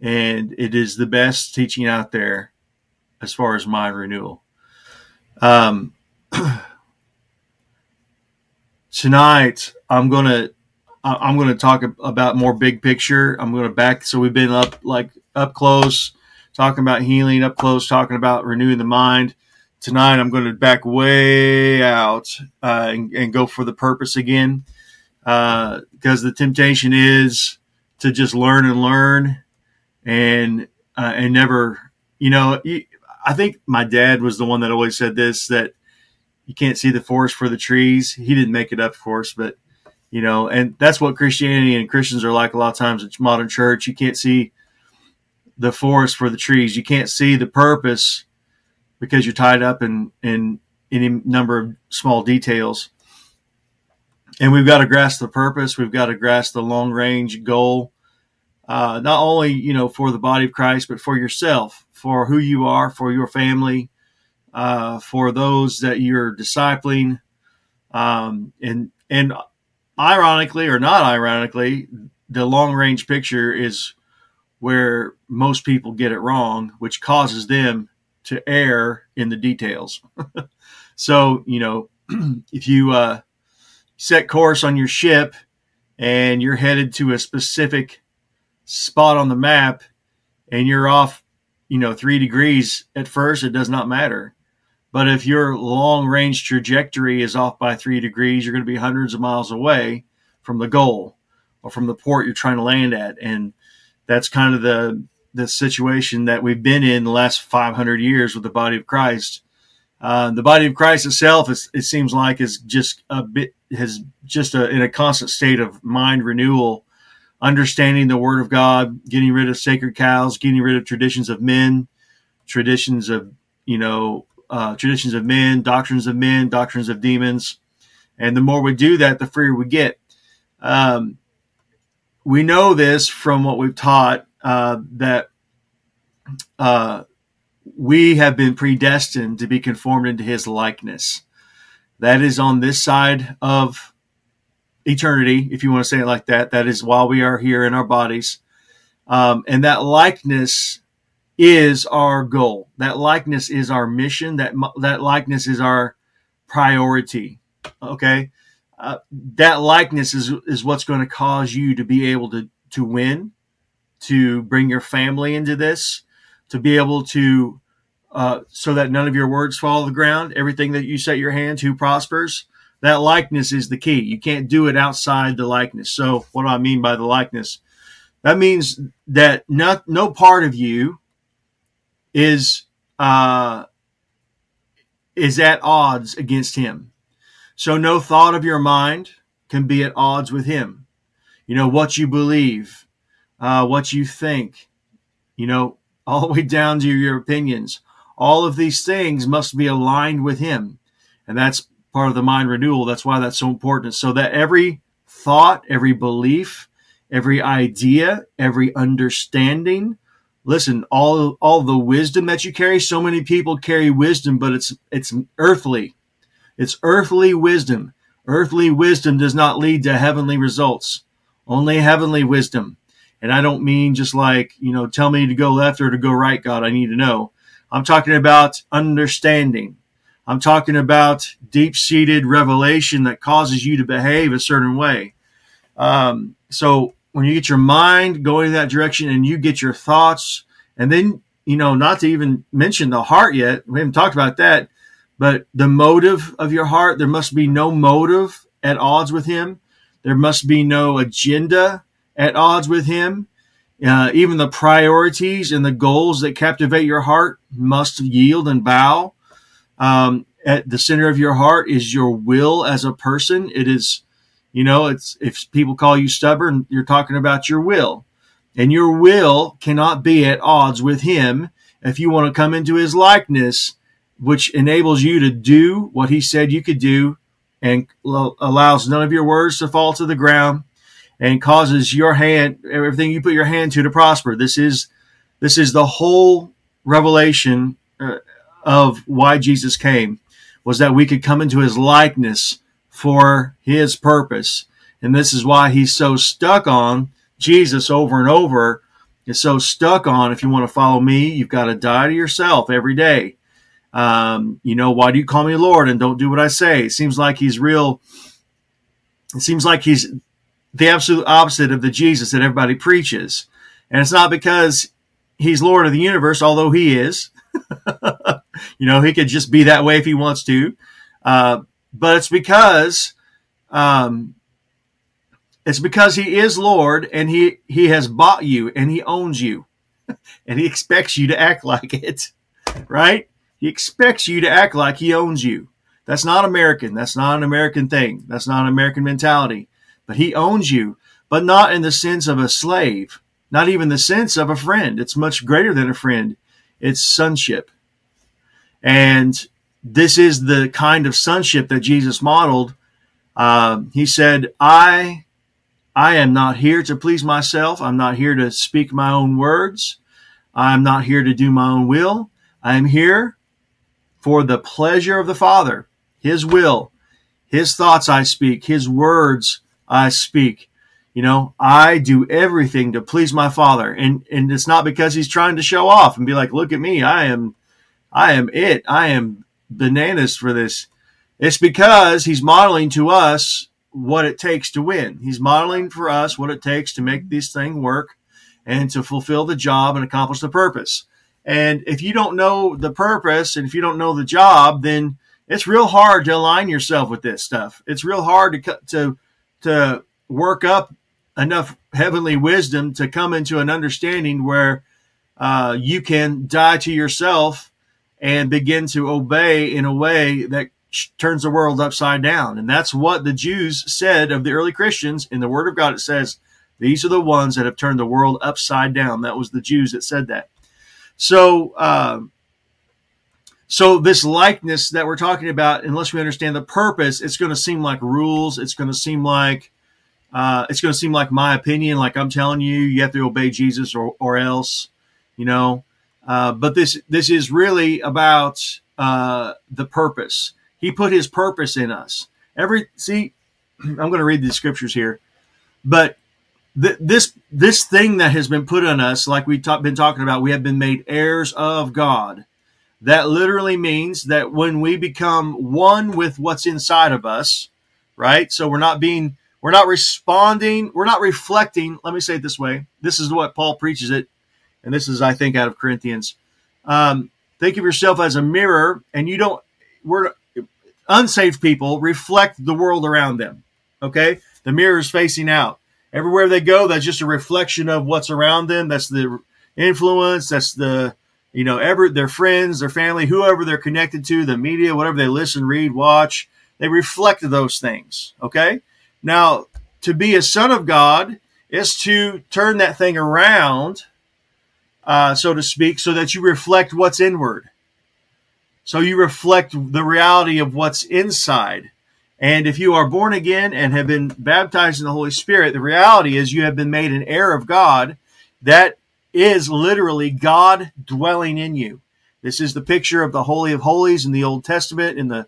and it is the best teaching out there as far as mind renewal. Um, tonight, I'm gonna I'm gonna talk about more big picture. I'm gonna back. So we've been up like up close, talking about healing, up close, talking about renewing the mind. Tonight, I'm going to back way out uh, and, and, go for the purpose again, because uh, the temptation is to just learn and learn, and uh, and never, you know. I think my dad was the one that always said this that you can't see the forest for the trees. He didn't make it up, of course, but you know, and that's what Christianity and Christians are like a lot of times. It's modern church. You can't see the forest for the trees. You can't see the purpose because you're tied up in in any number of small details. And we've got to grasp the purpose. We've got to grasp the long range goal, uh, not only you know for the body of Christ, but for yourself, for who you are, for your family, uh, for those that you're discipling, um, and and ironically or not ironically, the long range picture is where most people get it wrong, which causes them to err in the details. so, you know, if you uh, set course on your ship and you're headed to a specific spot on the map and you're off, you know, three degrees at first, it does not matter. But if your long range trajectory is off by three degrees, you're going to be hundreds of miles away from the goal or from the port you're trying to land at. And that's kind of the the situation that we've been in the last 500 years with the body of Christ. Uh, the body of Christ itself, is, it seems like, is just a bit has just a, in a constant state of mind renewal, understanding the Word of God, getting rid of sacred cows, getting rid of traditions of men, traditions of you know uh, traditions of men, doctrines of men, doctrines of demons, and the more we do that, the freer we get. Um, we know this from what we've taught uh, that uh, we have been predestined to be conformed into his likeness. That is on this side of eternity, if you want to say it like that. That is while we are here in our bodies. Um, and that likeness is our goal. That likeness is our mission. That, that likeness is our priority. Okay. Uh, that likeness is is what's going to cause you to be able to to win, to bring your family into this, to be able to uh, so that none of your words fall to the ground. Everything that you set your hand to prospers. That likeness is the key. You can't do it outside the likeness. So, what do I mean by the likeness? That means that not, no part of you is uh, is at odds against him. So no thought of your mind can be at odds with him. You know, what you believe, uh, what you think, you know, all the way down to your opinions. All of these things must be aligned with him. And that's part of the mind renewal. That's why that's so important. So that every thought, every belief, every idea, every understanding, listen, all all the wisdom that you carry, so many people carry wisdom, but it's it's earthly. It's earthly wisdom. Earthly wisdom does not lead to heavenly results. Only heavenly wisdom. And I don't mean just like, you know, tell me to go left or to go right, God. I need to know. I'm talking about understanding. I'm talking about deep seated revelation that causes you to behave a certain way. Um, so when you get your mind going in that direction and you get your thoughts, and then, you know, not to even mention the heart yet, we haven't talked about that. But the motive of your heart, there must be no motive at odds with him. There must be no agenda at odds with him. Uh, even the priorities and the goals that captivate your heart must yield and bow. Um, at the center of your heart is your will as a person. It is, you know, it's if people call you stubborn, you're talking about your will, and your will cannot be at odds with Him. If you want to come into His likeness, which enables you to do what he said you could do and allows none of your words to fall to the ground and causes your hand everything you put your hand to to prosper this is this is the whole revelation uh, of why Jesus came was that we could come into his likeness for his purpose and this is why he's so stuck on Jesus over and over is so stuck on if you want to follow me, you've got to die to yourself every day. Um, you know, why do you call me Lord and don't do what I say? It seems like he's real. It seems like he's the absolute opposite of the Jesus that everybody preaches. And it's not because he's Lord of the universe, although he is. you know, he could just be that way if he wants to. Uh, but it's because um, it's because he is Lord and he he has bought you and he owns you. and he expects you to act like it. Right? He expects you to act like he owns you. That's not American. That's not an American thing. That's not an American mentality. But he owns you, but not in the sense of a slave, not even the sense of a friend. It's much greater than a friend. It's sonship. And this is the kind of sonship that Jesus modeled. Uh, he said, I I am not here to please myself. I'm not here to speak my own words. I'm not here to do my own will. I am here for the pleasure of the Father, His will, His thoughts I speak, His words I speak. You know, I do everything to please my Father. And, and it's not because He's trying to show off and be like, look at me. I am, I am it. I am bananas for this. It's because He's modeling to us what it takes to win. He's modeling for us what it takes to make this thing work and to fulfill the job and accomplish the purpose. And if you don't know the purpose and if you don't know the job, then it's real hard to align yourself with this stuff. It's real hard to to to work up enough heavenly wisdom to come into an understanding where uh, you can die to yourself and begin to obey in a way that turns the world upside down. And that's what the Jews said of the early Christians. In the Word of God, it says, These are the ones that have turned the world upside down. That was the Jews that said that. So, uh, so this likeness that we're talking about, unless we understand the purpose, it's going to seem like rules. It's going to seem like uh, it's going to seem like my opinion. Like I'm telling you, you have to obey Jesus or, or else, you know. Uh, but this this is really about uh, the purpose. He put his purpose in us. Every see, I'm going to read the scriptures here, but th- this this thing that has been put on us, like we've ta- been talking about, we have been made heirs of God. That literally means that when we become one with what's inside of us, right? So we're not being, we're not responding, we're not reflecting. Let me say it this way. This is what Paul preaches it, and this is, I think, out of Corinthians. Um, think of yourself as a mirror, and you don't. We're unsaved people reflect the world around them. Okay? The mirror is facing out. Everywhere they go, that's just a reflection of what's around them. That's the influence. That's the, you know, ever their friends, their family, whoever they're connected to, the media, whatever they listen, read, watch, they reflect those things. Okay? Now, to be a son of God is to turn that thing around, uh, so to speak, so that you reflect what's inward. So you reflect the reality of what's inside. And if you are born again and have been baptized in the Holy Spirit, the reality is you have been made an heir of God. That is literally God dwelling in you. This is the picture of the Holy of Holies in the Old Testament in the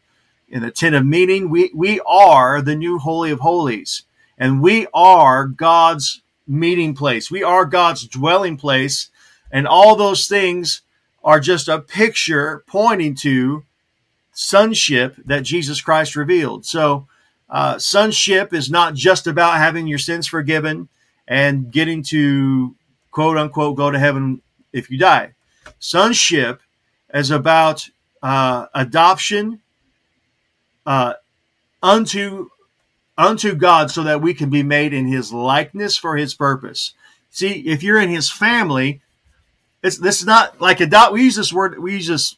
in the tent of meeting. We we are the new Holy of Holies. And we are God's meeting place. We are God's dwelling place. And all those things are just a picture pointing to sonship that Jesus Christ revealed. So, uh, sonship is not just about having your sins forgiven and getting to quote unquote go to heaven if you die. Sonship is about uh, adoption uh, unto unto God, so that we can be made in His likeness for His purpose. See, if you're in His family, it's this is not like adopt. We use this word. We use this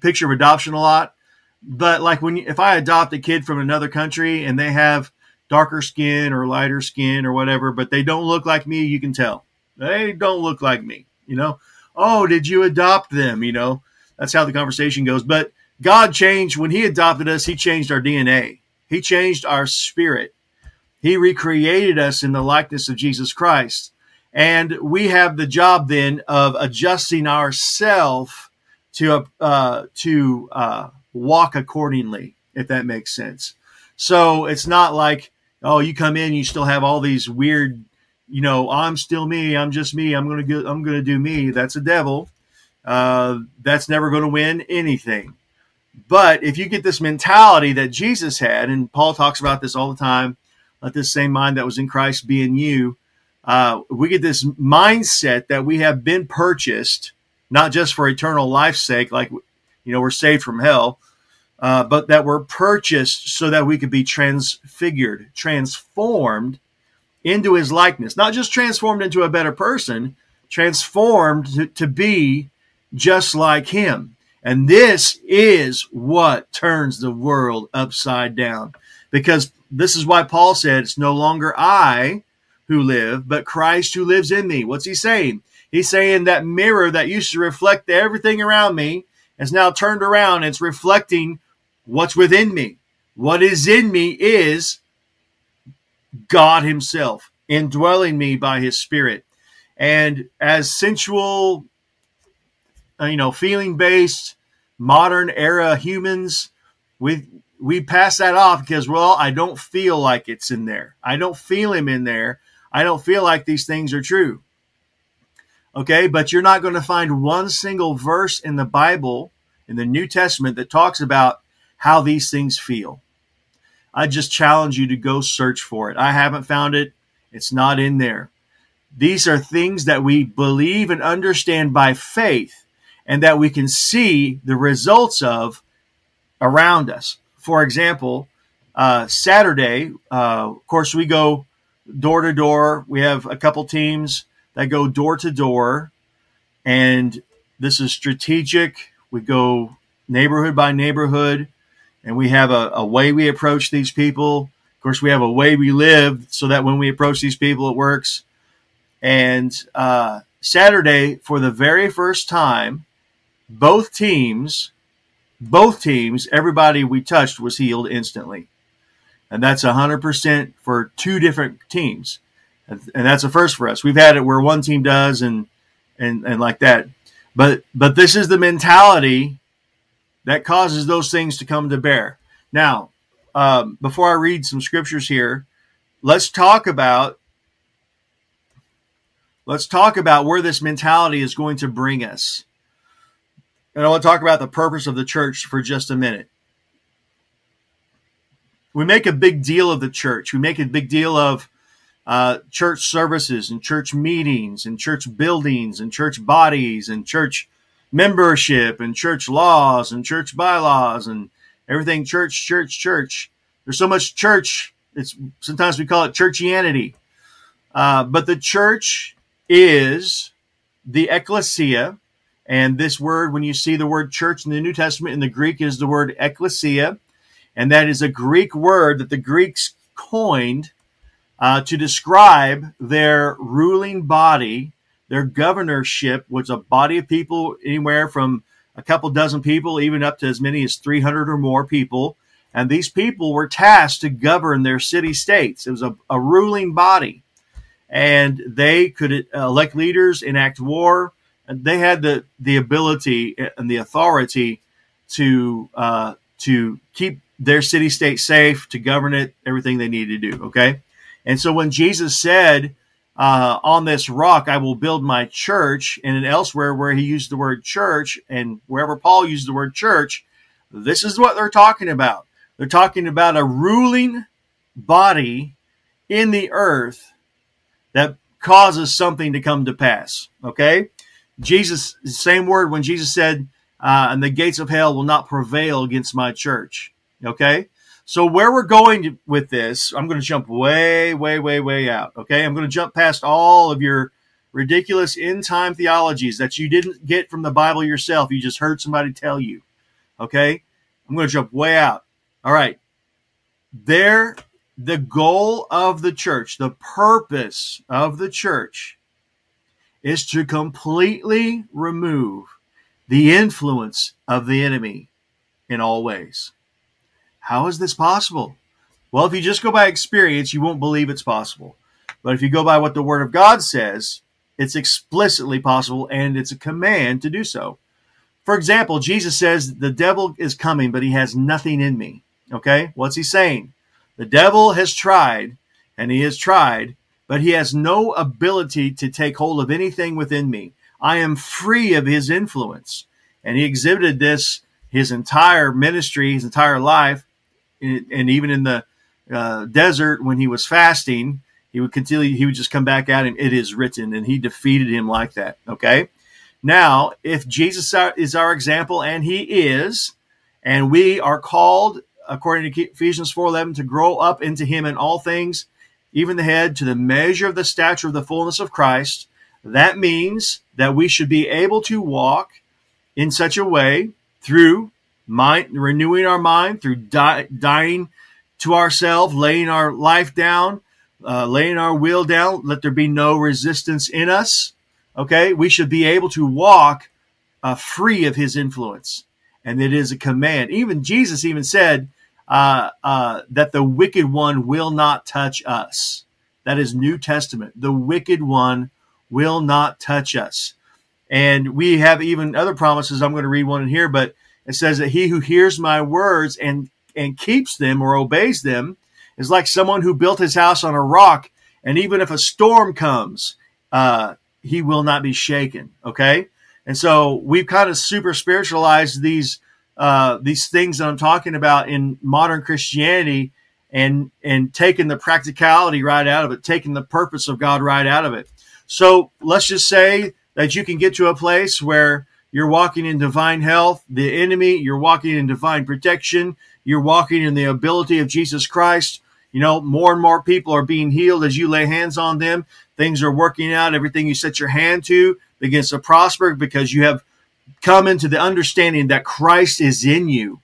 picture of adoption a lot, but like when if I adopt a kid from another country and they have darker skin or lighter skin or whatever, but they don't look like me, you can tell they don't look like me. You know, oh, did you adopt them? You know, that's how the conversation goes. But God changed when He adopted us. He changed our DNA. He changed our spirit. He recreated us in the likeness of Jesus Christ. And we have the job then of adjusting ourselves to uh, to uh, walk accordingly, if that makes sense. So it's not like oh, you come in, you still have all these weird, you know, I'm still me. I'm just me. I'm gonna go, I'm gonna do me. That's a devil. Uh, that's never going to win anything. But if you get this mentality that Jesus had, and Paul talks about this all the time, let this same mind that was in Christ be in you. Uh, we get this mindset that we have been purchased, not just for eternal life's sake, like you know we're saved from hell, uh, but that we're purchased so that we could be transfigured, transformed into His likeness, not just transformed into a better person, transformed to, to be just like Him. And this is what turns the world upside down. Because this is why Paul said, It's no longer I who live, but Christ who lives in me. What's he saying? He's saying that mirror that used to reflect everything around me is now turned around. It's reflecting what's within me. What is in me is God Himself indwelling me by His Spirit. And as sensual uh, you know, feeling based, modern era humans, we we pass that off because well, I don't feel like it's in there. I don't feel him in there. I don't feel like these things are true. Okay, but you're not going to find one single verse in the Bible in the New Testament that talks about how these things feel. I just challenge you to go search for it. I haven't found it. It's not in there. These are things that we believe and understand by faith and that we can see the results of around us. For example, uh, Saturday, uh, of course, we go door to door. We have a couple teams that go door to door, and this is strategic. We go neighborhood by neighborhood, and we have a, a way we approach these people. Of course, we have a way we live so that when we approach these people, it works. And uh, Saturday, for the very first time, both teams, both teams, everybody we touched was healed instantly. And that's 100% for two different teams. And that's a first for us. We've had it where one team does and, and, and like that. But, but this is the mentality that causes those things to come to bear. Now, um, before I read some scriptures here, let's talk about let's talk about where this mentality is going to bring us. And I want to talk about the purpose of the church for just a minute. We make a big deal of the church. We make a big deal of uh, church services and church meetings and church buildings and church bodies and church membership and church laws and church bylaws and everything church, church, church. There's so much church. It's sometimes we call it churchianity. Uh, but the church is the ecclesia, and this word, when you see the word church in the New Testament in the Greek, is the word ecclesia. And that is a Greek word that the Greeks coined uh, to describe their ruling body, their governorship, was a body of people anywhere from a couple dozen people, even up to as many as 300 or more people. And these people were tasked to govern their city states. It was a, a ruling body. And they could elect leaders, enact war, And they had the the ability and the authority to uh, to keep their city state safe, to govern it, everything they needed to do. Okay, and so when Jesus said, uh, "On this rock I will build my church," and elsewhere where he used the word church, and wherever Paul used the word church, this is what they're talking about. They're talking about a ruling body in the earth that causes something to come to pass. Okay, Jesus, same word when Jesus said, uh, and the gates of hell will not prevail against my church. Okay. So where we're going with this, I'm going to jump way, way, way, way out. Okay. I'm going to jump past all of your ridiculous end time theologies that you didn't get from the Bible yourself. You just heard somebody tell you. Okay. I'm going to jump way out. All right. There, the goal of the church, the purpose of the church is to completely remove the influence of the enemy in all ways. How is this possible? Well, if you just go by experience, you won't believe it's possible. But if you go by what the Word of God says, it's explicitly possible and it's a command to do so. For example, Jesus says, The devil is coming, but he has nothing in me. Okay? What's he saying? The devil has tried, and he has tried, but he has no ability to take hold of anything within me. I am free of his influence. And he exhibited this his entire ministry, his entire life, and even in the uh, desert when he was fasting, he would continue, he would just come back at him, it is written, and he defeated him like that. Okay. Now, if Jesus is our example, and he is, and we are called, according to Ephesians 4.11, to grow up into him in all things, even the head, to the measure of the stature of the fullness of Christ, that means that we should be able to walk in such a way through mind, renewing our mind, through die, dying to ourselves, laying our life down, uh, laying our will down. Let there be no resistance in us. Okay, we should be able to walk uh, free of His influence, and it is a command. Even Jesus even said uh, uh that the wicked one will not touch us. That is New Testament. The wicked one will not touch us. And we have even other promises. I'm going to read one in here, but it says that he who hears my words and, and keeps them or obeys them is like someone who built his house on a rock. And even if a storm comes, uh, he will not be shaken. Okay. And so we've kind of super spiritualized these, uh, these things that I'm talking about in modern Christianity and, and taking the practicality right out of it, taking the purpose of God right out of it. So let's just say that you can get to a place where you're walking in divine health, the enemy, you're walking in divine protection, you're walking in the ability of Jesus Christ. You know, more and more people are being healed as you lay hands on them. Things are working out. Everything you set your hand to begins to prosper because you have come into the understanding that Christ is in you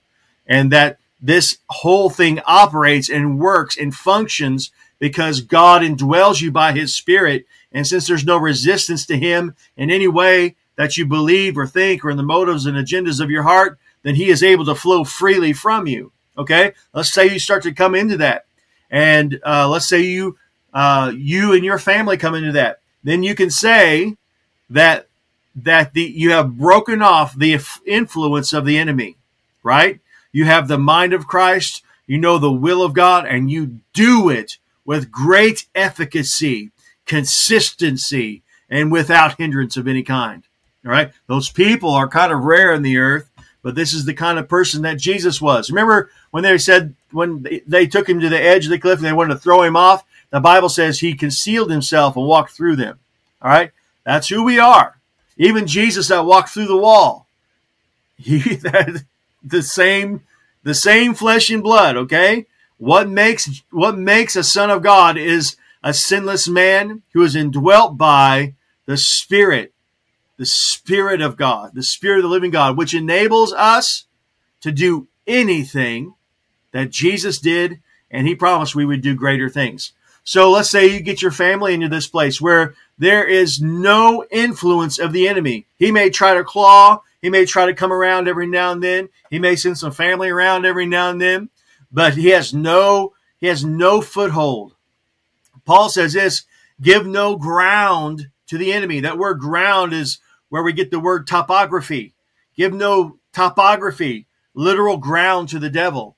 and that this whole thing operates and works and functions because God indwells you by his spirit and since there's no resistance to him in any way that you believe or think or in the motives and agendas of your heart, then he is able to flow freely from you. Okay. Let's say you start to come into that. And uh, let's say you, uh, you and your family come into that. Then you can say that, that the, you have broken off the influence of the enemy, right? You have the mind of Christ. You know the will of God and you do it with great efficacy consistency, and without hindrance of any kind. All right. Those people are kind of rare in the earth, but this is the kind of person that Jesus was. Remember when they said, when they took him to the edge of the cliff and they wanted to throw him off, the Bible says he concealed himself and walked through them. All right. That's who we are. Even Jesus that walked through the wall, he had the same, the same flesh and blood. Okay. What makes, what makes a son of God is a sinless man who is indwelt by the Spirit, the Spirit of God, the Spirit of the living God, which enables us to do anything that Jesus did, and He promised we would do greater things. So let's say you get your family into this place where there is no influence of the enemy. He may try to claw, he may try to come around every now and then, he may send some family around every now and then, but he has no he has no foothold Paul says this give no ground to the enemy. That word ground is where we get the word topography. Give no topography, literal ground to the devil.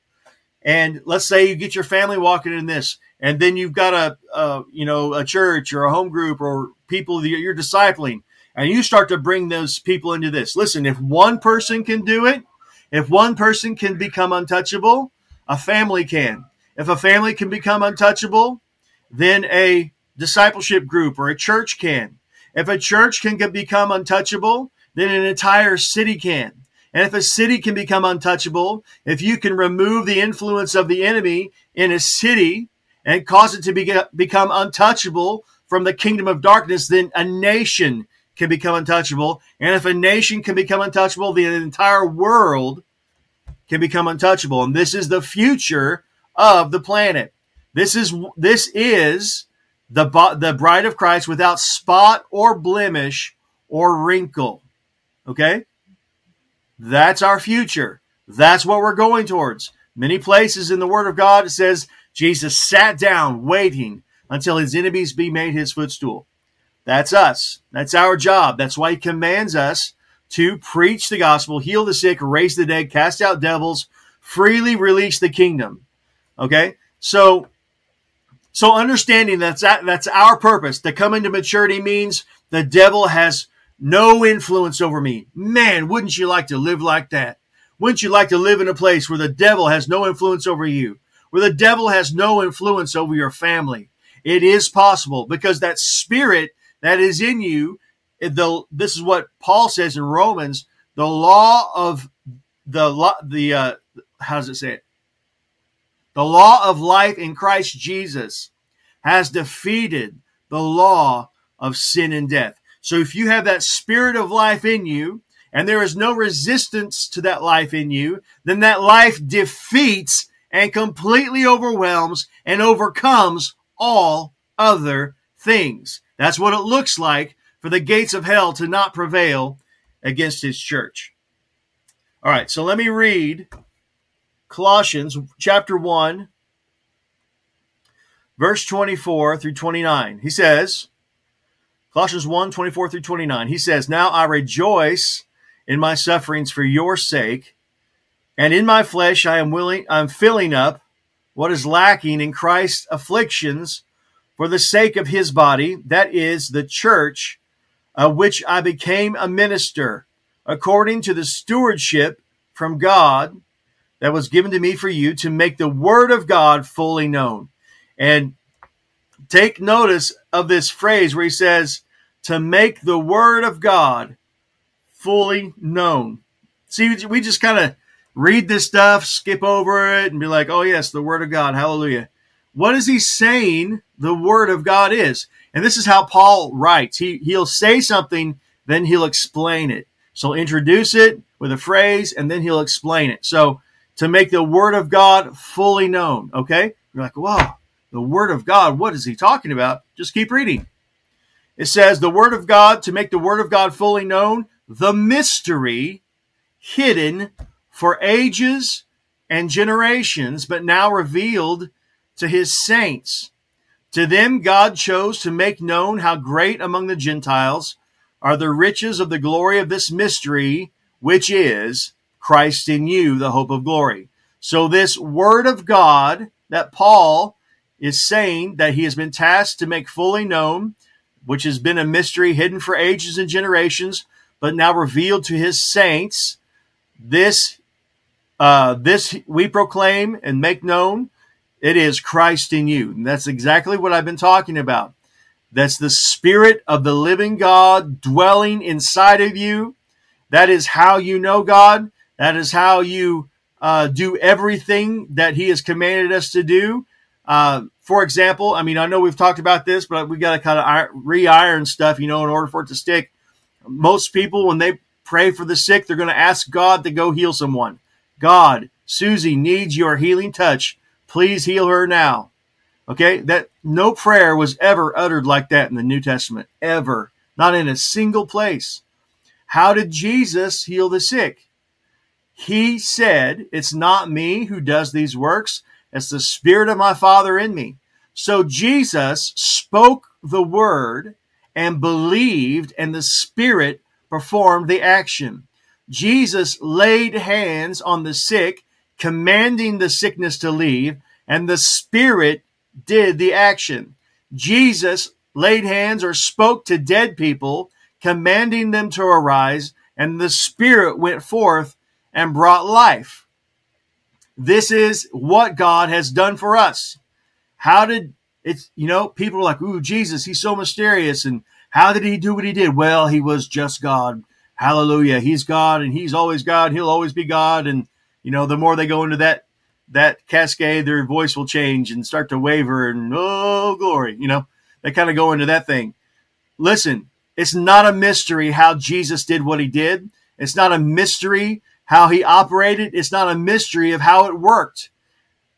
And let's say you get your family walking in this, and then you've got a, a you know a church or a home group or people that you're discipling, and you start to bring those people into this. Listen, if one person can do it, if one person can become untouchable, a family can. If a family can become untouchable, then a discipleship group or a church can. If a church can become untouchable, then an entire city can. And if a city can become untouchable, if you can remove the influence of the enemy in a city and cause it to be, become untouchable from the kingdom of darkness, then a nation can become untouchable. And if a nation can become untouchable, the entire world can become untouchable. And this is the future of the planet. This is this is the the bride of Christ without spot or blemish or wrinkle. Okay? That's our future. That's what we're going towards. Many places in the word of God it says Jesus sat down waiting until his enemies be made his footstool. That's us. That's our job. That's why he commands us to preach the gospel, heal the sick, raise the dead, cast out devils, freely release the kingdom. Okay? So So understanding that's that, that's our purpose. To come into maturity means the devil has no influence over me. Man, wouldn't you like to live like that? Wouldn't you like to live in a place where the devil has no influence over you? Where the devil has no influence over your family? It is possible because that spirit that is in you, the, this is what Paul says in Romans, the law of the, law the, uh, how does it say it? The law of life in Christ Jesus has defeated the law of sin and death. So if you have that spirit of life in you, and there is no resistance to that life in you, then that life defeats and completely overwhelms and overcomes all other things. That's what it looks like for the gates of hell to not prevail against his church. All right, so let me read Colossians chapter 1, verse 24 through 29. He says, Colossians 1 24 through 29. He says, Now I rejoice in my sufferings for your sake, and in my flesh I am willing, I'm filling up what is lacking in Christ's afflictions for the sake of his body, that is the church, of which I became a minister, according to the stewardship from God that was given to me for you to make the word of God fully known. And take notice of this phrase where he says, to make the word of God fully known. See, we just kind of read this stuff, skip over it, and be like, oh, yes, the word of God. Hallelujah. What is he saying the word of God is? And this is how Paul writes. He, he'll say something, then he'll explain it. So introduce it with a phrase, and then he'll explain it. So to make the word of God fully known. Okay? You're like, wow, the word of God, what is he talking about? Just keep reading. It says, the word of God, to make the word of God fully known, the mystery hidden for ages and generations, but now revealed to his saints. To them, God chose to make known how great among the Gentiles are the riches of the glory of this mystery, which is Christ in you, the hope of glory. So, this word of God that Paul is saying that he has been tasked to make fully known, which has been a mystery hidden for ages and generations, but now revealed to his saints, this uh, this we proclaim and make known. It is Christ in you. And that's exactly what I've been talking about. That's the Spirit of the living God dwelling inside of you. That is how you know God. That is how you uh, do everything that He has commanded us to do. Uh, for example, I mean, I know we've talked about this, but we got to kind of re iron stuff, you know, in order for it to stick. Most people, when they pray for the sick, they're going to ask God to go heal someone. God, Susie needs your healing touch. Please heal her now. Okay, that no prayer was ever uttered like that in the New Testament, ever, not in a single place. How did Jesus heal the sick? He said, It's not me who does these works, it's the Spirit of my Father in me. So Jesus spoke the word and believed, and the Spirit performed the action. Jesus laid hands on the sick, commanding the sickness to leave, and the Spirit did the action. Jesus laid hands or spoke to dead people, commanding them to arise, and the Spirit went forth and brought life. This is what God has done for us. How did it's, you know, people are like, ooh, Jesus, he's so mysterious. And how did he do what he did? Well, he was just God. Hallelujah. He's God and he's always God. He'll always be God. And, you know, the more they go into that, that cascade, their voice will change and start to waver and, oh, glory. You know, they kind of go into that thing. Listen, it's not a mystery how Jesus did what he did. It's not a mystery how he operated. It's not a mystery of how it worked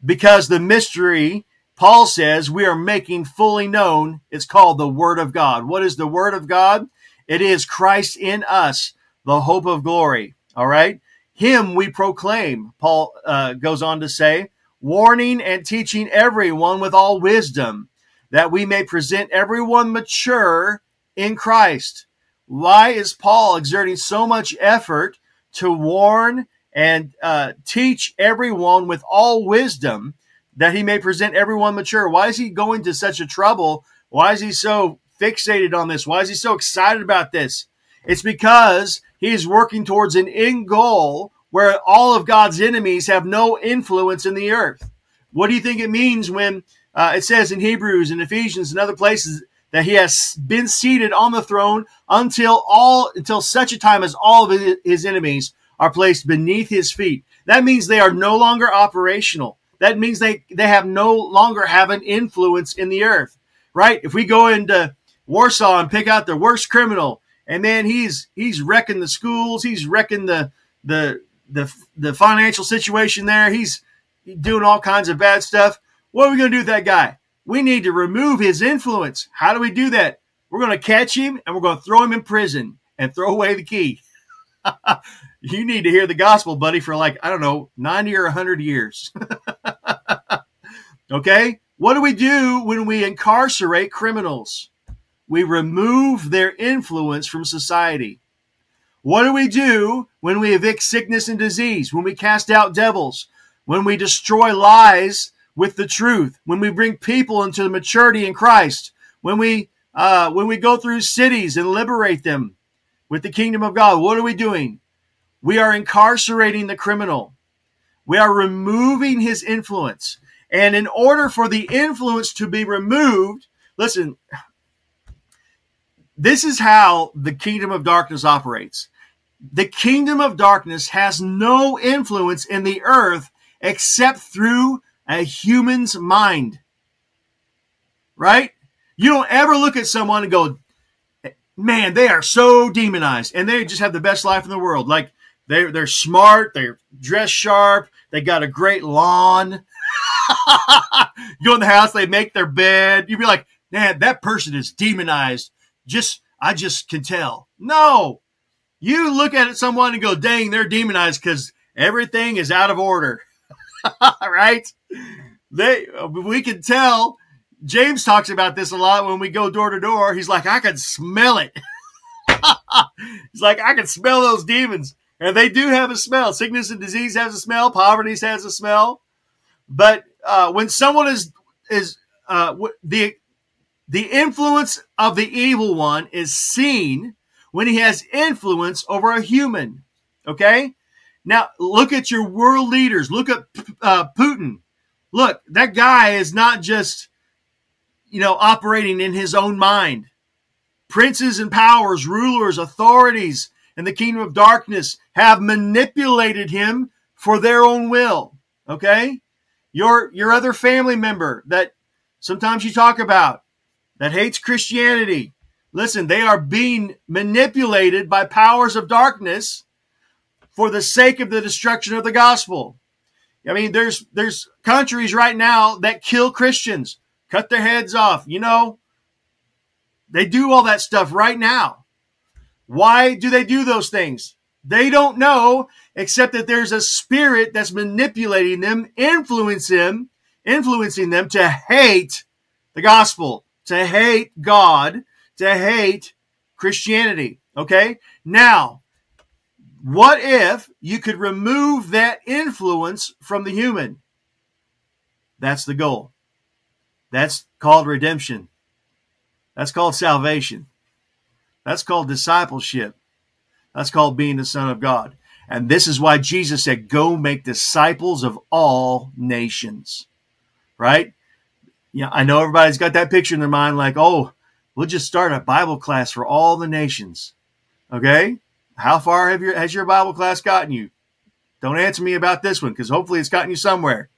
because the mystery, Paul says, we are making fully known. It's called the Word of God. What is the Word of God? It is Christ in us, the hope of glory. All right. Him we proclaim, Paul uh, goes on to say, warning and teaching everyone with all wisdom, that we may present everyone mature in Christ. Why is Paul exerting so much effort to warn and uh, teach everyone with all wisdom that he may present everyone mature. Why is he going to such a trouble? Why is he so fixated on this? Why is he so excited about this? It's because he is working towards an end goal where all of God's enemies have no influence in the earth. What do you think it means when uh, it says in Hebrews and Ephesians and other places that he has been seated on the throne until all until such a time as all of his enemies are placed beneath his feet. That means they are no longer operational. That means they, they have no longer have an influence in the earth, right? If we go into Warsaw and pick out the worst criminal, and man, he's he's wrecking the schools, he's wrecking the the the the financial situation there. He's doing all kinds of bad stuff. What are we going to do with that guy? We need to remove his influence. How do we do that? We're going to catch him and we're going to throw him in prison and throw away the key. you need to hear the gospel, buddy, for like, I don't know, 90 or 100 years. okay? What do we do when we incarcerate criminals? We remove their influence from society. What do we do when we evict sickness and disease, when we cast out devils, when we destroy lies with the truth, when we bring people into maturity in Christ, when we uh, when we go through cities and liberate them with the kingdom of God? What are we doing? We are incarcerating the criminal. We are removing his influence. And in order for the influence to be removed, listen, this is how the kingdom of darkness operates. The kingdom of darkness has no influence in the earth except through a human's mind. Right? You don't ever look at someone and go, man, they are so demonized and they just have the best life in the world. Like they're, they're smart, they're dressed sharp, they got a great lawn. you go in the house, they make their bed. You'd be like, man, that person is demonized. Just, I just can tell. No, you look at someone and go, dang, they're demonized because everything is out of order. right? They, we can tell. James talks about this a lot when we go door to door. He's like, I can smell it. He's like, I can smell those demons. And they do have a smell. Sickness and disease has a smell. Poverty has a smell. But uh, when someone is is uh, the the influence of the evil one is seen when he has influence over a human. Okay, now look at your world leaders. Look at uh, Putin. Look, that guy is not just you know operating in his own mind. Princes and powers, rulers, authorities in the kingdom of darkness have manipulated him for their own will. Okay, your your other family member that sometimes you talk about that hates Christianity. Listen, they are being manipulated by powers of darkness for the sake of the destruction of the gospel. I mean, there's there's countries right now that kill Christians, cut their heads off. You know, they do all that stuff right now. Why do they do those things? They don't know, except that there's a spirit that's manipulating them, influencing them, influencing them to hate the gospel, to hate God, to hate Christianity. Okay? Now, what if you could remove that influence from the human? That's the goal. That's called redemption. That's called salvation. That's called discipleship. That's called being the Son of God. And this is why Jesus said, Go make disciples of all nations. Right? Yeah, I know everybody's got that picture in their mind like, oh, we'll just start a Bible class for all the nations. Okay? How far have your has your Bible class gotten you? Don't answer me about this one because hopefully it's gotten you somewhere.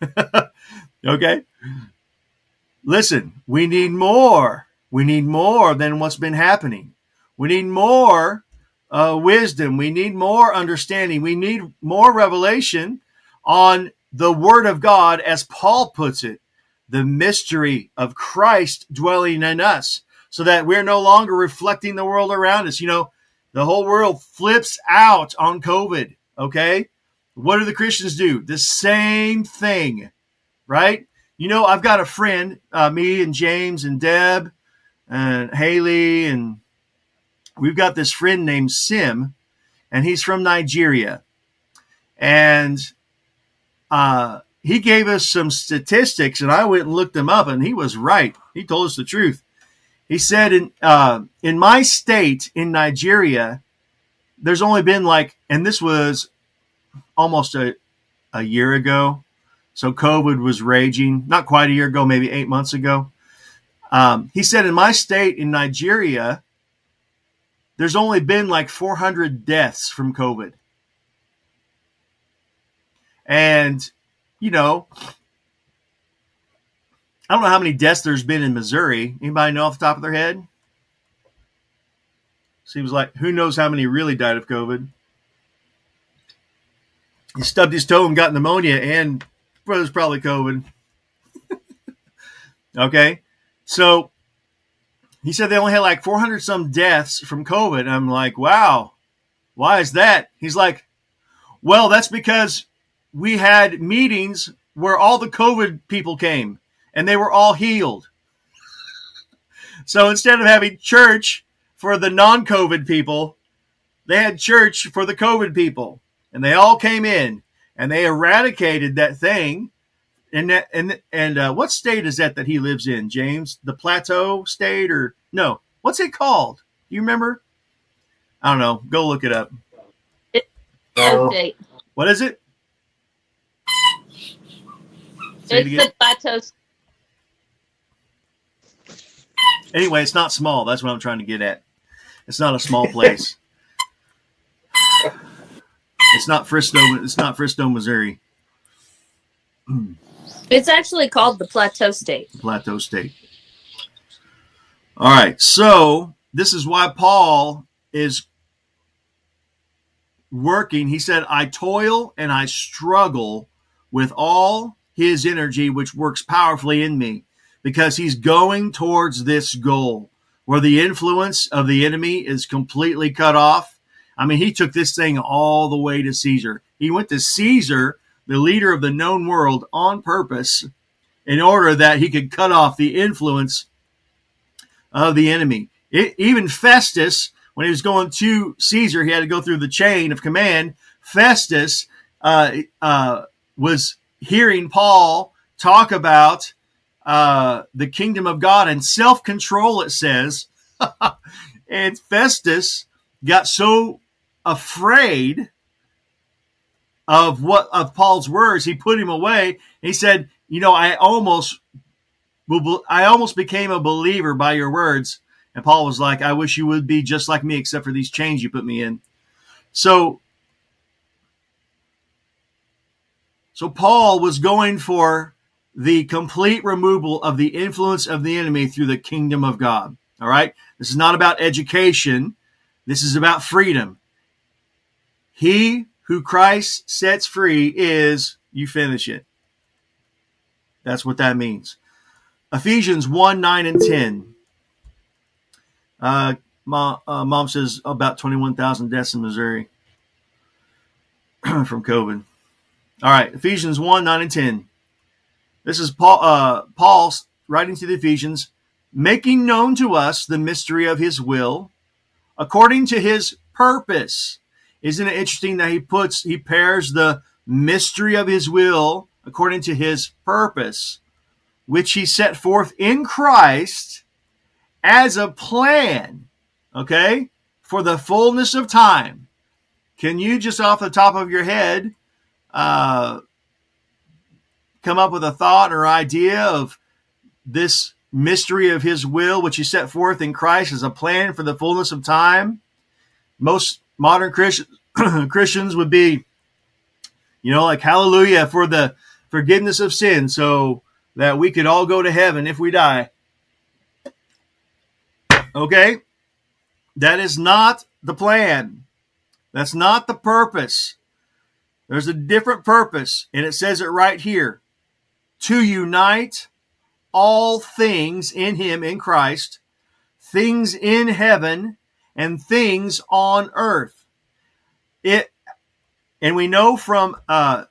okay? Listen, we need more. We need more than what's been happening. We need more uh, wisdom. We need more understanding. We need more revelation on the Word of God, as Paul puts it, the mystery of Christ dwelling in us, so that we're no longer reflecting the world around us. You know, the whole world flips out on COVID. Okay. What do the Christians do? The same thing, right? You know, I've got a friend, uh, me and James and Deb and Haley and we've got this friend named Sim, and he's from Nigeria. And uh, he gave us some statistics, and I went and looked them up, and he was right. He told us the truth. He said in uh, in my state in Nigeria, there's only been like, and this was almost a a year ago. So COVID was raging, not quite a year ago, maybe eight months ago. Um, he said in my state in Nigeria, there's only been like 400 deaths from COVID. And, you know, I don't know how many deaths there's been in Missouri. Anybody know off the top of their head? Seems like who knows how many really died of COVID. He stubbed his toe and got pneumonia, and was probably COVID. okay, so he said they only had like 400 some deaths from COVID. I'm like, wow, why is that? He's like, well, that's because we had meetings where all the COVID people came and they were all healed. so instead of having church for the non COVID people, they had church for the COVID people. And they all came in and they eradicated that thing and that, and and uh, what state is that that he lives in, James? The Plateau State or no? What's it called? Do you remember? I don't know. Go look it up. State. What is it? Say it It's again. the Plateau. Anyway, it's not small. That's what I'm trying to get at. It's not a small place. it's not Fristo. It's not Fristo, Missouri. It's actually called the Plateau State. Plateau State. All right, so this is why Paul is working. He said, I toil and I struggle with all his energy, which works powerfully in me, because he's going towards this goal where the influence of the enemy is completely cut off. I mean, he took this thing all the way to Caesar. He went to Caesar, the leader of the known world, on purpose in order that he could cut off the influence of the enemy. It, even Festus, when he was going to Caesar, he had to go through the chain of command. Festus uh, uh, was hearing Paul talk about uh, the kingdom of God and self control, it says. and Festus got so afraid of what of Paul's words, he put him away. He said, "You know, I almost I almost became a believer by your words." And Paul was like, "I wish you would be just like me, except for these chains you put me in." So, so Paul was going for the complete removal of the influence of the enemy through the kingdom of God. All right, this is not about education. This is about freedom. He who Christ sets free is, you finish it. That's what that means. Ephesians 1 9 and 10. Uh, mom, uh, mom says about 21,000 deaths in Missouri from COVID. All right, Ephesians 1 9 and 10. This is Paul, uh, Paul writing to the Ephesians, making known to us the mystery of his will according to his purpose. Isn't it interesting that he puts, he pairs the mystery of his will according to his purpose, which he set forth in Christ as a plan, okay, for the fullness of time. Can you just off the top of your head uh, come up with a thought or idea of this mystery of his will, which he set forth in Christ as a plan for the fullness of time? Most modern Christians Christians would be, you know, like hallelujah for the forgiveness of sin, so that we could all go to heaven if we die. Okay? That is not the plan. That's not the purpose. There's a different purpose, and it says it right here to unite all things in Him, in Christ, things in heaven and things on earth. It, and we know from uh,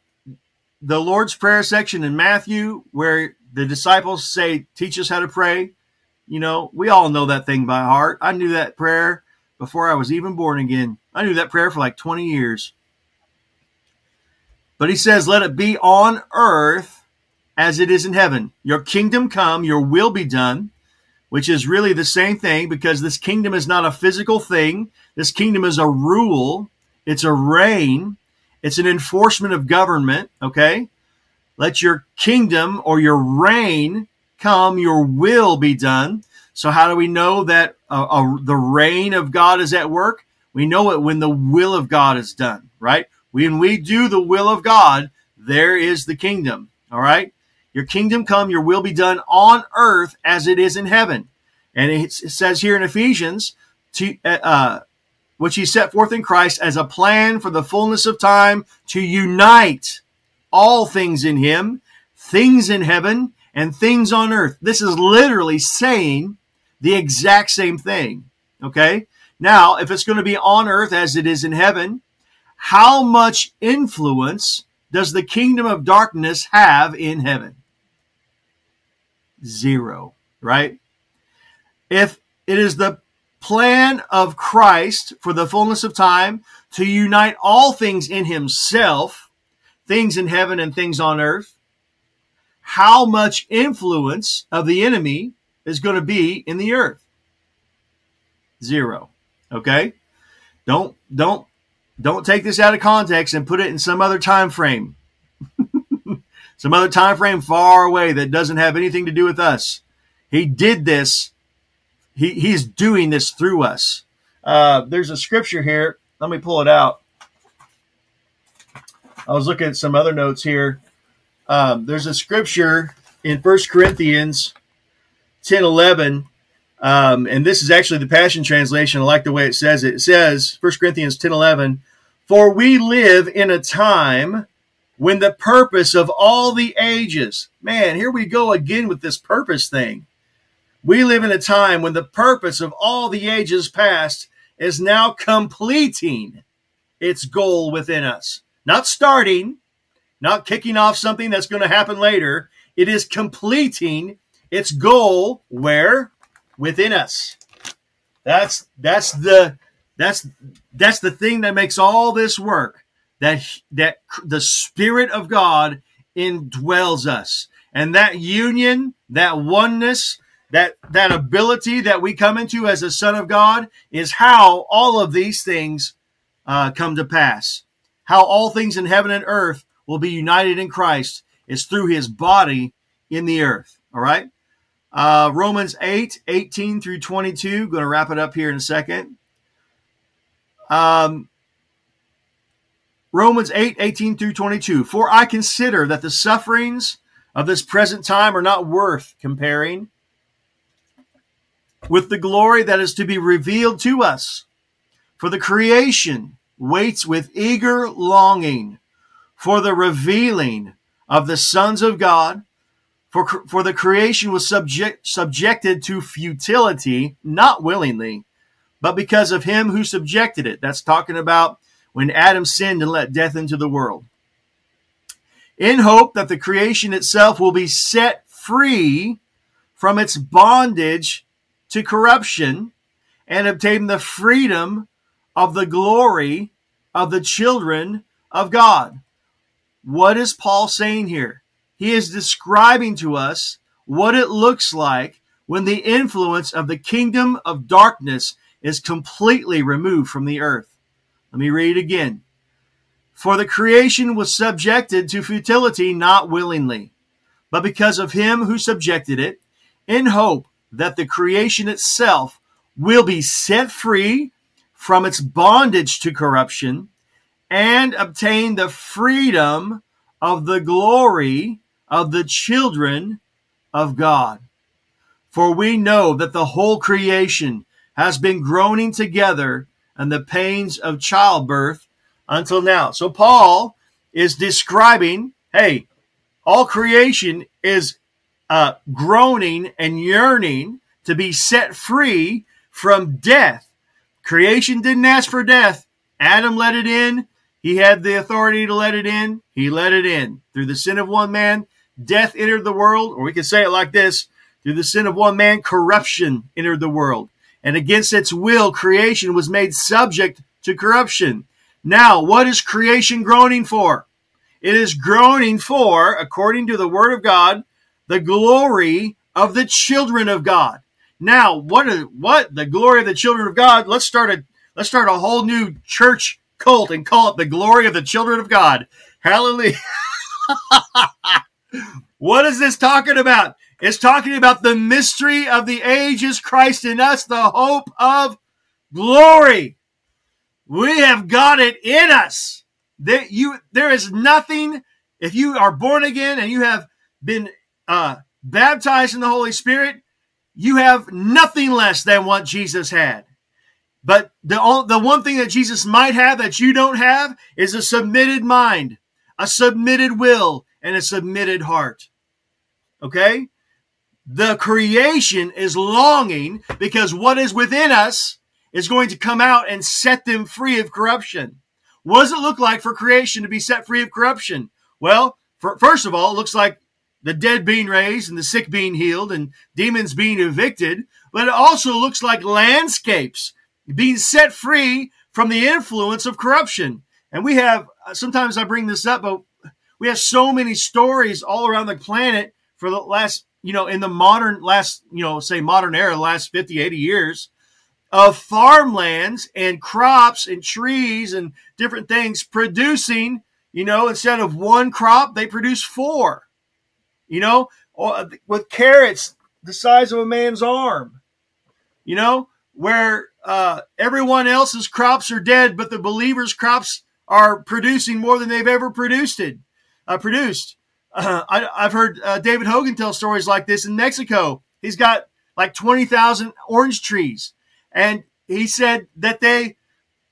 the Lord's Prayer section in Matthew, where the disciples say, Teach us how to pray. You know, we all know that thing by heart. I knew that prayer before I was even born again. I knew that prayer for like 20 years. But he says, let it be on earth as it is in heaven. Your kingdom come, your will be done, which is really the same thing because this kingdom is not a physical thing. This kingdom is a rule, it's a reign, it's an enforcement of government, okay? Let your kingdom or your reign come, your will be done. So, how do we know that uh, uh, the reign of God is at work? We know it when the will of God is done, right? When we do the will of God, there is the kingdom, all right? Your kingdom come, your will be done on earth as it is in heaven. And it says here in Ephesians, to, uh, uh, which he set forth in Christ as a plan for the fullness of time to unite all things in him, things in heaven and things on earth. This is literally saying the exact same thing. Okay. Now, if it's going to be on earth as it is in heaven, how much influence does the kingdom of darkness have in heaven? Zero, right? If it is the plan of Christ for the fullness of time to unite all things in himself, things in heaven and things on earth, how much influence of the enemy is going to be in the earth? Zero. Okay? Don't don't don't take this out of context and put it in some other time frame. Some other time frame far away that doesn't have anything to do with us. He did this he, he's doing this through us. Uh, there's a scripture here. Let me pull it out. I was looking at some other notes here. Um, there's a scripture in First Corinthians 10 11. Um, and this is actually the Passion Translation. I like the way it says it. It says, 1 Corinthians 10 11, For we live in a time when the purpose of all the ages, man, here we go again with this purpose thing. We live in a time when the purpose of all the ages past is now completing its goal within us. Not starting, not kicking off something that's going to happen later. It is completing its goal where? Within us. That's that's the that's that's the thing that makes all this work. That that the spirit of God indwells us. And that union, that oneness, that that ability that we come into as a son of God is how all of these things uh, come to pass. How all things in heaven and earth will be united in Christ is through His body in the earth. All right. Uh, Romans 8, 18 through 22. Going to wrap it up here in a second. Um, Romans 8, 18 through 22. For I consider that the sufferings of this present time are not worth comparing with the glory that is to be revealed to us. For the creation waits with eager longing for the revealing of the sons of God. For, for the creation was subject, subjected to futility, not willingly, but because of him who subjected it. That's talking about when Adam sinned and let death into the world. In hope that the creation itself will be set free from its bondage to corruption and obtain the freedom of the glory of the children of God. What is Paul saying here? He is describing to us what it looks like when the influence of the kingdom of darkness is completely removed from the earth. Let me read it again. For the creation was subjected to futility not willingly, but because of him who subjected it, in hope that the creation itself will be set free from its bondage to corruption and obtain the freedom of the glory of the children of God. For we know that the whole creation has been groaning together in the pains of childbirth until now. So Paul is describing, hey, all creation is uh, groaning and yearning to be set free from death. Creation didn't ask for death. Adam let it in. He had the authority to let it in. He let it in. Through the sin of one man, death entered the world, or we could say it like this through the sin of one man, corruption entered the world. And against its will, creation was made subject to corruption. Now, what is creation groaning for? it is groaning for, according to the word of God, the glory of the children of God. Now, what is what the glory of the children of God? Let's start a let's start a whole new church cult and call it the glory of the children of God. Hallelujah. what is this talking about? It's talking about the mystery of the ages, Christ in us, the hope of glory. We have got it in us. There, you, there is nothing, if you are born again and you have been uh, baptized in the Holy Spirit, you have nothing less than what Jesus had. But the, the one thing that Jesus might have that you don't have is a submitted mind, a submitted will, and a submitted heart. Okay? The creation is longing because what is within us is going to come out and set them free of corruption. What does it look like for creation to be set free of corruption? Well, for, first of all, it looks like the dead being raised and the sick being healed and demons being evicted, but it also looks like landscapes being set free from the influence of corruption. And we have, uh, sometimes I bring this up, but we have so many stories all around the planet for the last, you know, in the modern, last, you know, say modern era, last 50, 80 years of farmlands and crops and trees and different things producing, you know, instead of one crop, they produce four, you know, with carrots the size of a man's arm, you know, where uh, everyone else's crops are dead, but the believers' crops are producing more than they've ever produced. It, uh, produced. Uh, I, have heard uh, David Hogan tell stories like this in Mexico. He's got like twenty thousand orange trees, and he said that they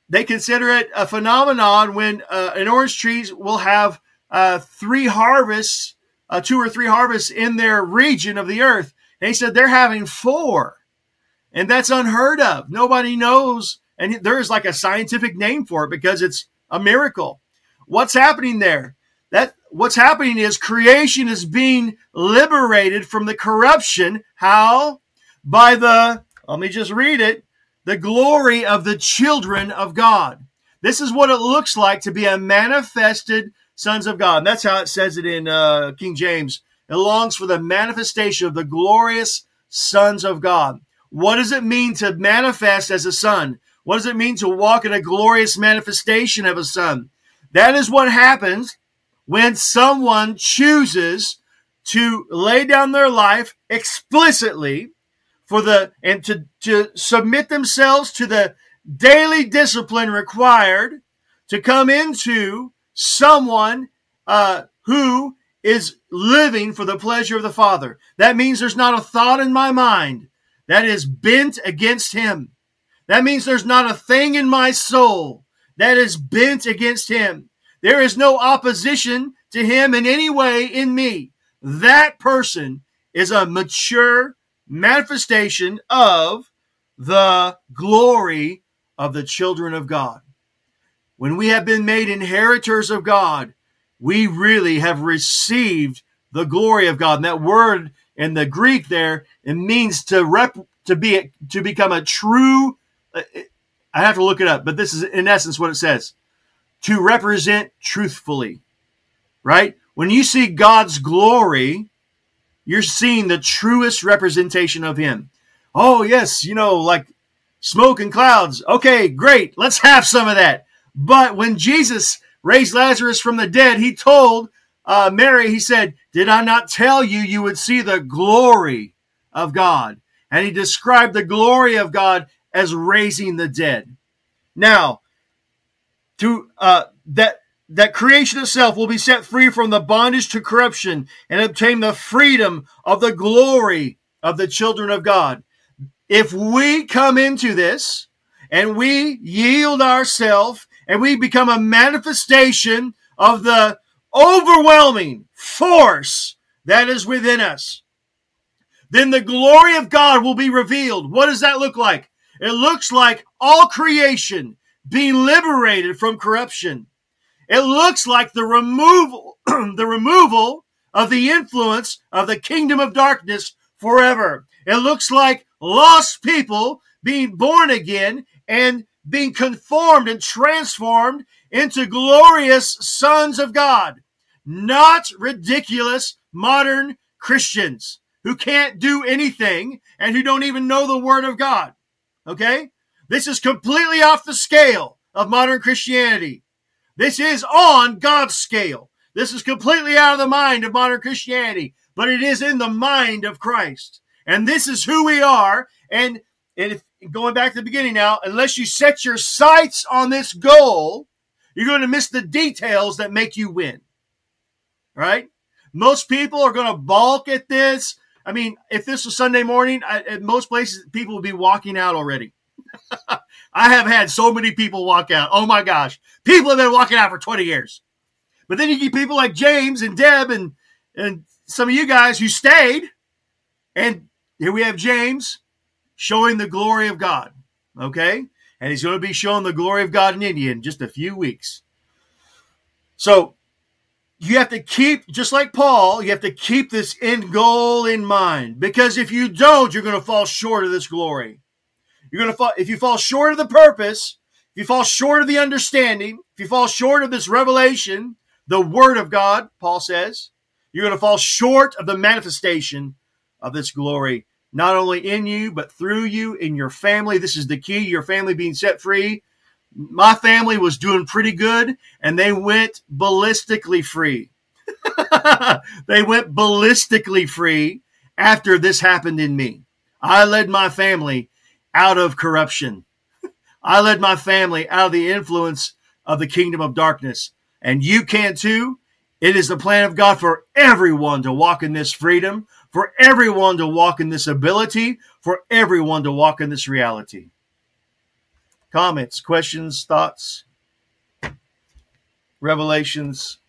they consider it a phenomenon when uh, an orange tree will have uh, three harvests, two or three harvests in their region of the earth. And he said they're having four and that's unheard of. Nobody knows. And there is like a scientific name for it because it's a miracle. What's happening there? That what's happening is creation is being liberated from the corruption. How? By the, let me just read it, the glory of the children of God. This is what it looks like to be a manifested sons of God. And that's how it says it in uh, King James. It longs for the manifestation of the glorious sons of God. What does it mean to manifest as a son? What does it mean to walk in a glorious manifestation of a son? That is what happens when someone chooses to lay down their life explicitly for the and to, to submit themselves to the daily discipline required to come into someone uh, who is living for the pleasure of the Father. That means there's not a thought in my mind that is bent against him. That means there's not a thing in my soul that is bent against him. There is no opposition to him in any way in me. That person is a mature manifestation of the glory of the children of God. When we have been made inheritors of God, we really have received the glory of God. And that word in the Greek there, it means to rep to be to become a true. Uh, I have to look it up, but this is in essence what it says: to represent truthfully. Right? When you see God's glory, you're seeing the truest representation of Him. Oh yes, you know, like smoke and clouds. Okay, great. Let's have some of that. But when Jesus raised Lazarus from the dead, He told uh, Mary, He said, "Did I not tell you you would see the glory of God?" and he described the glory of God as raising the dead. Now, to uh, that that creation itself will be set free from the bondage to corruption and obtain the freedom of the glory of the children of God. If we come into this and we yield ourselves and we become a manifestation of the overwhelming force that is within us, then the glory of God will be revealed. What does that look like? It looks like all creation being liberated from corruption. It looks like the removal, the removal of the influence of the kingdom of darkness forever. It looks like lost people being born again and being conformed and transformed into glorious sons of God. not ridiculous modern Christians who can't do anything and who don't even know the Word of God. Okay? This is completely off the scale of modern Christianity. This is on God's scale. This is completely out of the mind of modern Christianity, but it is in the mind of Christ. And this is who we are. And, and if, going back to the beginning now, unless you set your sights on this goal, you're going to miss the details that make you win. Right? Most people are going to balk at this. I mean, if this was Sunday morning, I, at most places, people would be walking out already. I have had so many people walk out. Oh my gosh. People have been walking out for 20 years. But then you get people like James and Deb and, and some of you guys who stayed. And here we have James showing the glory of God. Okay? And he's going to be showing the glory of God in India in just a few weeks. So you have to keep, just like Paul, you have to keep this end goal in mind. Because if you don't, you're going to fall short of this glory. You're going to fall, if you fall short of the purpose, if you fall short of the understanding, if you fall short of this revelation, the word of God, Paul says, you're going to fall short of the manifestation of this glory, not only in you, but through you, in your family. This is the key your family being set free. My family was doing pretty good, and they went ballistically free. they went ballistically free after this happened in me. I led my family out of corruption. I led my family out of the influence of the kingdom of darkness. And you can too. It is the plan of God for everyone to walk in this freedom, for everyone to walk in this ability, for everyone to walk in this reality. Comments, questions, thoughts, revelations,